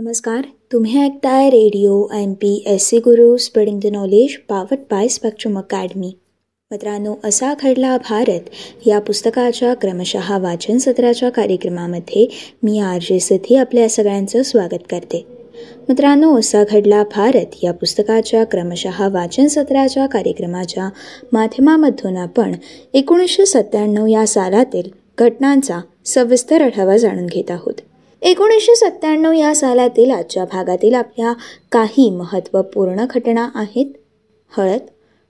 नमस्कार तुम्ही ऐकताय radio M P S C Guru spreading the knowledge powered by Spectrum Academy मित्रांनो असा घडला भारत या पुस्तकाच्या क्रमशः वाचन सत्राच्या कार्यक्रमामध्ये मी आर जे सिद्धी आपल्या सगळ्यांचं स्वागत करते. मित्रांनो असा घडला भारत या पुस्तकाच्या क्रमशः वाचन सत्राच्या कार्यक्रमाच्या माध्यमामधून आपण एकोणीसशे सत्त्याण्णव या सालातील घटनांचा सविस्तर आढावा जाणून घेत आहोत. एकोणीसशे सत्त्याण्णव या सालातील आजच्या भागातील आपल्या काही महत्त्वपूर्ण घटना आहेत. हळद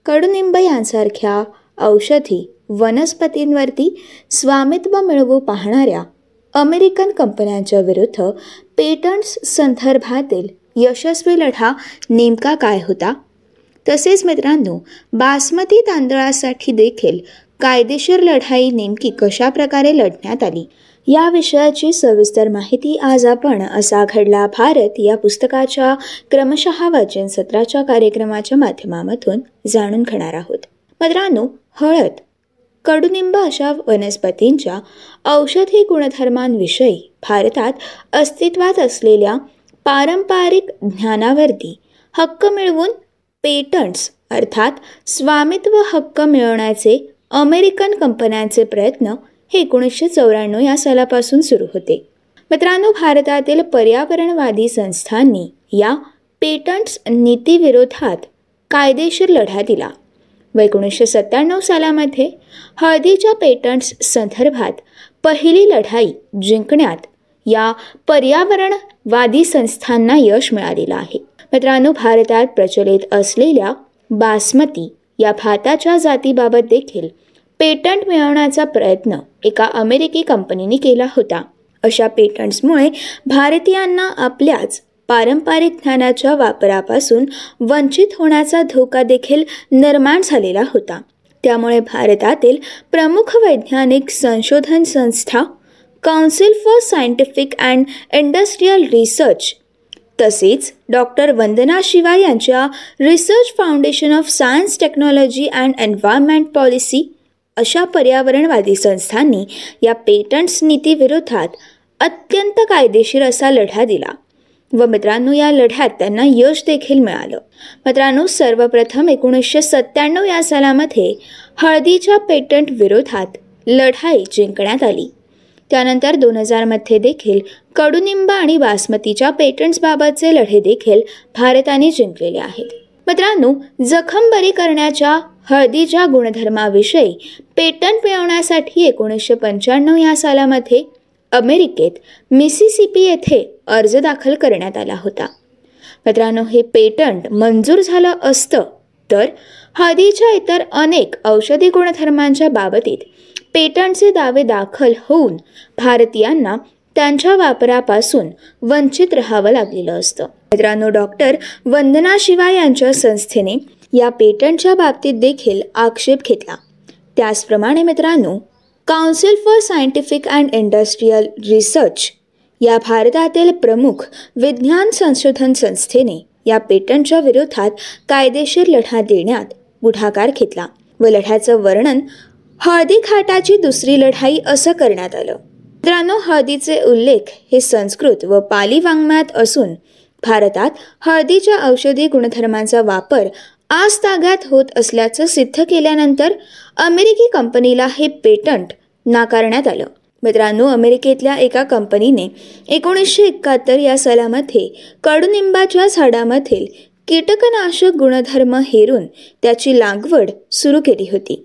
कडुनिंब यांसारख्या औषधी वनस्पतींवरती स्वामित्व मिळवू पाहणाऱ्या अमेरिकन कंपन्यांच्या विरुद्ध पेटंट्स संदर्भातील यशस्वी लढा नेमका काय होता? तसेच मित्रांनो बासमती तांदळासाठी देखील कायदेशीर लढाई नेमकी कशा प्रकारे लढण्यात आली? या विषयाची सविस्तर माहिती आज आपण असा घडला. भारत या पुस्तकाच्या क्रमशः वाचन सत्राच्या कार्यक्रमाच्या माध्यमामधून जाणून घेणार आहोत. मित्रांनो हळद कडुनिंब अशा वनस्पतींच्या औषधी गुणधर्मांविषयी भारतात अस्तित्वात असलेल्या पारंपरिक ज्ञानावरती हक्क मिळवून पेटंट्स अर्थात स्वामित्व हक्क मिळवण्याचे अमेरिकन कंपन्यांचे प्रयत्न हे एकोणीसशे चौऱ्याण्णव या सालापासून सुरू होते. मित्रांनो भारतातील पर्यावरणवादी संस्थांनी या पेटंट्स नीतीविरोधात कायदेशीर लढा दिला. व एकोणीसशे सत्त्याण्णव सालामध्ये हळदीच्या पेटंट्स संदर्भात पहिली लढाई जिंकण्यात या पर्यावरणवादी संस्थांना यश मिळालेलं आहे. मित्रांनो भारतात प्रचलित असलेल्या बासमती या भाताच्या जातीबाबत देखील पेटंट मिळवण्याचा प्रयत्न एका अमेरिकी कंपनीने केला होता. अशा पेटंट्समुळे भारतीयांना आपल्याच पारंपरिक ज्ञानाच्या वापरापासून वंचित होण्याचा धोका देखील निर्माण झालेला होता. त्यामुळे भारतातील प्रमुख वैज्ञानिक संशोधन संस्था council for scientific and industrial research तसेच डॉक्टर वंदना शिवा यांच्या research foundation of science technology and environment policy अशा पर्यावरणवादी संस्थांनी या पेटंट्स नीतीविरोधात अत्यंत कायदेशीर असा लढा दिला. व मित्रांनो या लढ्यात त्यांना यश देखील मिळालं. मित्रांनो सर्वप्रथम एकोणीसशे सत्त्याण्णव या सालामध्ये हळदीच्या पेटंट विरोधात लढाई जिंकण्यात आली. त्यानंतर दोन हजारमध्ये देखील कडुनिंब आणि बासमतीच्या पेटंट्सबाबतचे लढे देखील भारताने जिंकलेले आहेत. मित्रांनो जखम बरी करण्याच्या हळदीच्या गुणधर्माविषयी पेटंट मिळवण्यासाठी एकोणीसशे पंच्याण्णव या सालामध्ये अमेरिकेत मिसिसिपी येथे अर्ज दाखल करण्यात आला होता. मित्रांनो हे पेटंट मंजूर झालं असतं तर हळदीच्या इतर अनेक औषधी गुणधर्मांच्या बाबतीत पेटंटचे दावे दाखल होऊन भारतीयांना त्यांच्या वापरापासून वंचित राहावं लागलेलं असतं. मित्रांनो डॉक्टर वंदना शिवाय यांच्या संस्थेने या पेटंटच्या बाबतीत देखील आक्षेप घेतला. त्याचप्रमाणे मित्रांनो council for scientific and industrial research या भारतातील प्रमुख विज्ञान संशोधन संस्थेने या पेटंटच्या विरोधात कायदेशीर लढा देण्यात पुढाकार घेतला व लढ्याचं वर्णन हळदी खाटाची दुसरी लढाई असं करण्यात आलं. मित्रांनो हळदीचे उल्लेख हे संस्कृत व पाली वाङ्मयात असून भारतात हळदीच्या औषधी गुणधर्मांचा वापर आजतागात होत असल्याचं सिद्ध केल्यानंतर अमेरिकी कंपनीला हे पेटंट नाकारण्यात आलं. मित्रांनो अमेरिकेतल्या एका कंपनीने एकोणीसशे एकाहत्तर या सालामध्ये कडुनिंबाच्या झाडामधील कीटकनाशक गुणधर्म हेरून त्याची लागवड सुरू केली होती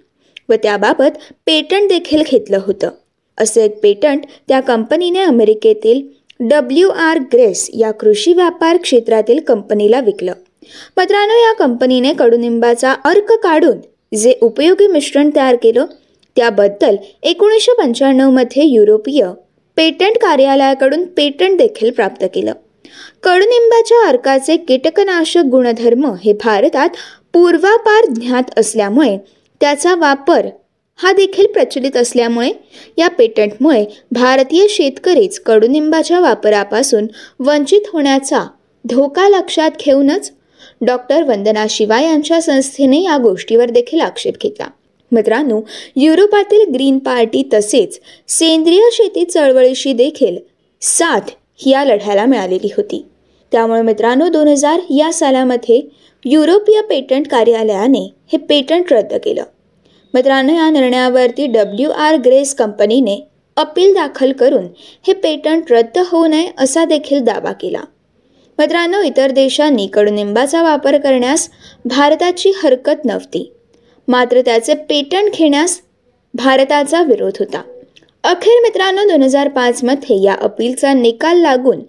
व त्याबाबत पेटंट देखील घेतलं होतं. असे एक पेटंट त्या कंपनीने अमेरिकेतील डब्ल्यू आर ग्रेस या कृषी व्यापार क्षेत्रातील कंपनीला विकलं. मित्रांनो या कंपनीने कडुनिंबाचा अर्क काढून जे उपयोगी मिश्रण तयार केलं त्याबद्दल एकोणीसशे पंच्याण्णवमध्ये युरोपीय पेटंट कार्यालयाकडून पेटंट देखील प्राप्त केलं. कडुनिंबाच्या अर्काचे कीटकनाशक गुणधर्म हे भारतात पूर्वापार ज्ञात असल्यामुळे त्याचा वापर हा देखील प्रचलित असल्यामुळे या पेटंटमुळे भारतीय शेतकरीच कडुनिंबाच्या वापरापासून वंचित होण्याचा धोका लक्षात घेऊनच डॉक्टर वंदना शिवा यांच्या संस्थेने या गोष्टीवर देखील आक्षेप घेतला. मित्रांनो युरोपातील ग्रीन पार्टी तसेच सेंद्रिय शेती चळवळीशी देखील साथ या लढ्याला मिळालेली होती. त्यामुळे मित्रांनो दोन हजार या सालामध्ये युरोपीय पेटंट कार्यालयाने हे पेटंट रद्द केलं. मित्रांनो या निर्णयावरती डब्ल्यू आर ग्रेस कंपनीने अपील दाखल करून हे पेटंट रद्द होऊ नये असा देखील दावा केला. मित्रांनो इतर देशांनी कडुनिंबाचा वापर करण्यास भारताची हरकत नव्हती. मात्र त्याचे पेटंट घेण्यास भारताचा विरोध होता. अखेर मित्रांनो दोन हजार पाचमध्ये या अपीलचा निकाल लागून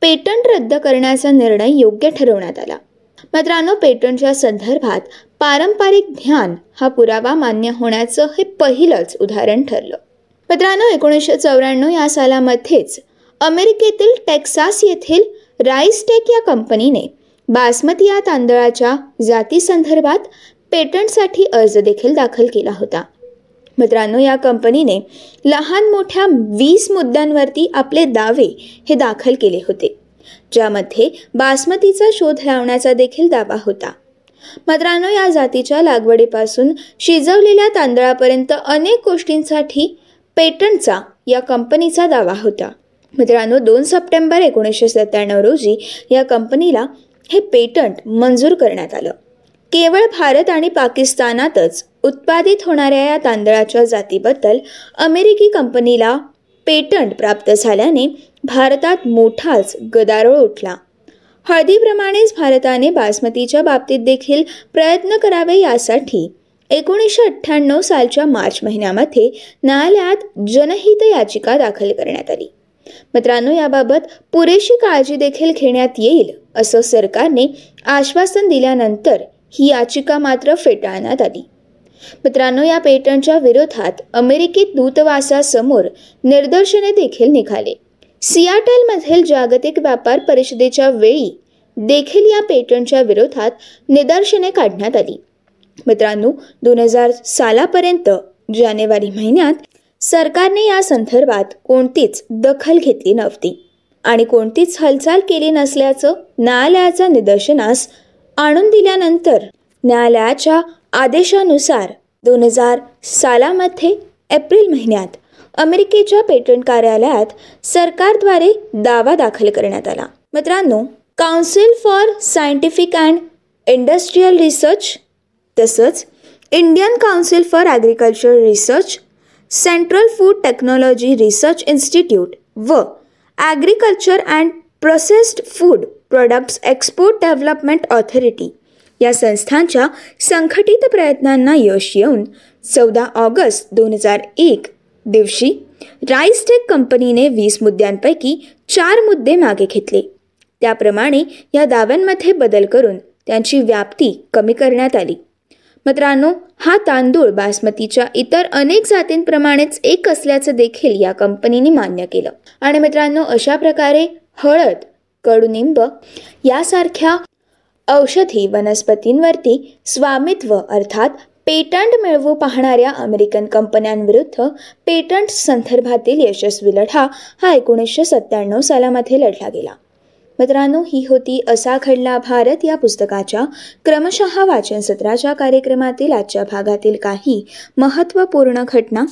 पेटंट रद्द करण्याचा निर्णय योग्य ठरवण्यात आला. मित्रांनो पेटंटच्या संदर्भात पारंपरिक ध्यान हा पुरावा मान्य होण्याचं हे पहिलंच उदाहरण ठरलं. मित्रांनो एकोणीसशे चौऱ्याण्णव या सालामध्येच अमेरिकेतील टेक्सास येथील राईसटेक या कंपनीने बासमती या तांदळाच्या जातीसंदर्भात पेटंटसाठी अर्ज देखील दाखल केला होता. मित्रांनो या कंपनीने लहान मोठ्या वीस मुद्द्यांवरती आपले दावे हे दाखल केले होते ज्यामध्ये बासमतीचा शोध लावण्याचा देखील दावा होता. मात्रांनो या जातीच्या लागवडीपासून शिजवलेल्या तांदळापर्यंत अनेक गोष्टींसाठी पेटंटचा या कंपनीचा दावा होता. मित्रांनो दोन सप्टेंबर एकोणीसशे सत्त्याण्णव रोजी या कंपनीला हे पेटंट मंजूर करण्यात आलं. केवळ भारत आणि पाकिस्तानातच उत्पादित होणाऱ्या या तांदळाच्या जातीबद्दल अमेरिकी कंपनीला पेटंट प्राप्त झाल्याने भारतात मोठाच गदारोळ उठला. हळदीप्रमाणेच भारताने बासमतीच्या बाबतीत देखील प्रयत्न करावे यासाठी एकोणीसशे अठ्ठ्याण्णव सालच्या मार्च महिन्यामध्ये न्यायालयात जनहित याचिका दाखल करण्यात आली. मित्रांनो याबाबत पुरेशी काळजी देखील घेण्यात येईल असं सरकारने आश्वासन दिल्यानंतर ही याचिका मात्र फेटाळण्यात आली. मित्रांनो या पेटंटच्या विरोधात अमेरिकेत दूतवासासमोर निदर्शने देखील निघाले. सियाटेलमधील जागतिक व्यापार परिषदेच्या वेळी देखील या पेटंटच्या विरोधात निदर्शने काढण्यात आली. मित्रांनो दोन हजार सालापर्यंत जानेवारी महिन्यात सरकारने या संदर्भात कोणतीच दखल घेतली नव्हती आणि कोणतीच हालचाल केली नसल्याचं न्यायालयाच्या निदर्शनास आणून दिल्यानंतर न्यायालयाच्या आदेशानुसार दोन हजार सालामध्ये एप्रिल महिन्यात अमेरिकेच्या पेटंट कार्यालयात सरकारद्वारे दावा दाखल करण्यात आला. मित्रांनो council for scientific and industrial research तसंच Indian council for agriculture research central food technology research institute व agriculture and processed food products export development authority या संस्थांच्या संघटित प्रयत्नांना यश येऊन चौदा ऑगस्ट दोन हजार एक दिवशी राईसटेक कंपनीने वीस मुद्द्यांपैकी चार मुद्दे मागे घेतले. त्याप्रमाणे या दाव्यांमध्ये बदल करून त्यांची व्याप्ती कमी करण्यात आली. मित्रांनो हा तांदूळ बासमतीच्या इतर अनेक जातींप्रमाणेच एक असल्याचं देखील या कंपनीने मान्य केलं. आणि मित्रांनो अशा प्रकारे हळद कडुनिंब यासारख्या औषधी वनस्पतींवरती स्वामित्व अर्थात पेटंट मिळवू पाहणाऱ्या अमेरिकन कंपन्यांविरुद्ध पेटंट संदर्भातील यशस्वी लढा हा एकोणीसशे सत्त्याण्णव सालामध्ये लढला गेला. मित्रांनो ही होती असा घडला भारत या पुस्तकाच्या क्रमशः वाचन सत्राच्या कार्यक्रमातील आजच्या भागातील काही महत्त्वपूर्ण घटना.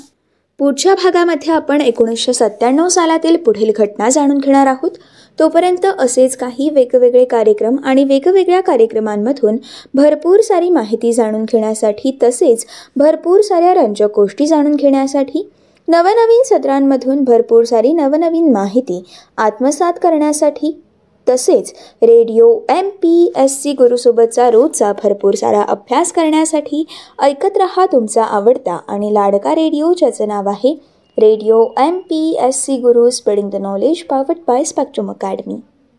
पुढच्या भागामध्ये आपण एकोणीसशे सत्त्याण्णव सालातील पुढील घटना जाणून घेणार आहोत. तोपर्यंत असेच काही वेगवेगळे कार्यक्रम आणि वेगवेगळ्या कार्यक्रमांमधून भरपूर सारी माहिती जाणून घेण्यासाठी तसेच भरपूर साऱ्या रंजक गोष्टी जाणून घेण्यासाठी नवनवीन सत्रांमधून भरपूर सारी नवनवीन माहिती आत्मसात करण्यासाठी तसेच radio M P S C गुरुसोबतचा रोजचा भरपूर सारा अभ्यास करण्यासाठी ऐकत रहा तुमचा आवडता आणि लाडका रेडिओ ज्याचं नाव आहे Radio M P S C Guru spreading the knowledge powered by Spectrum Academy.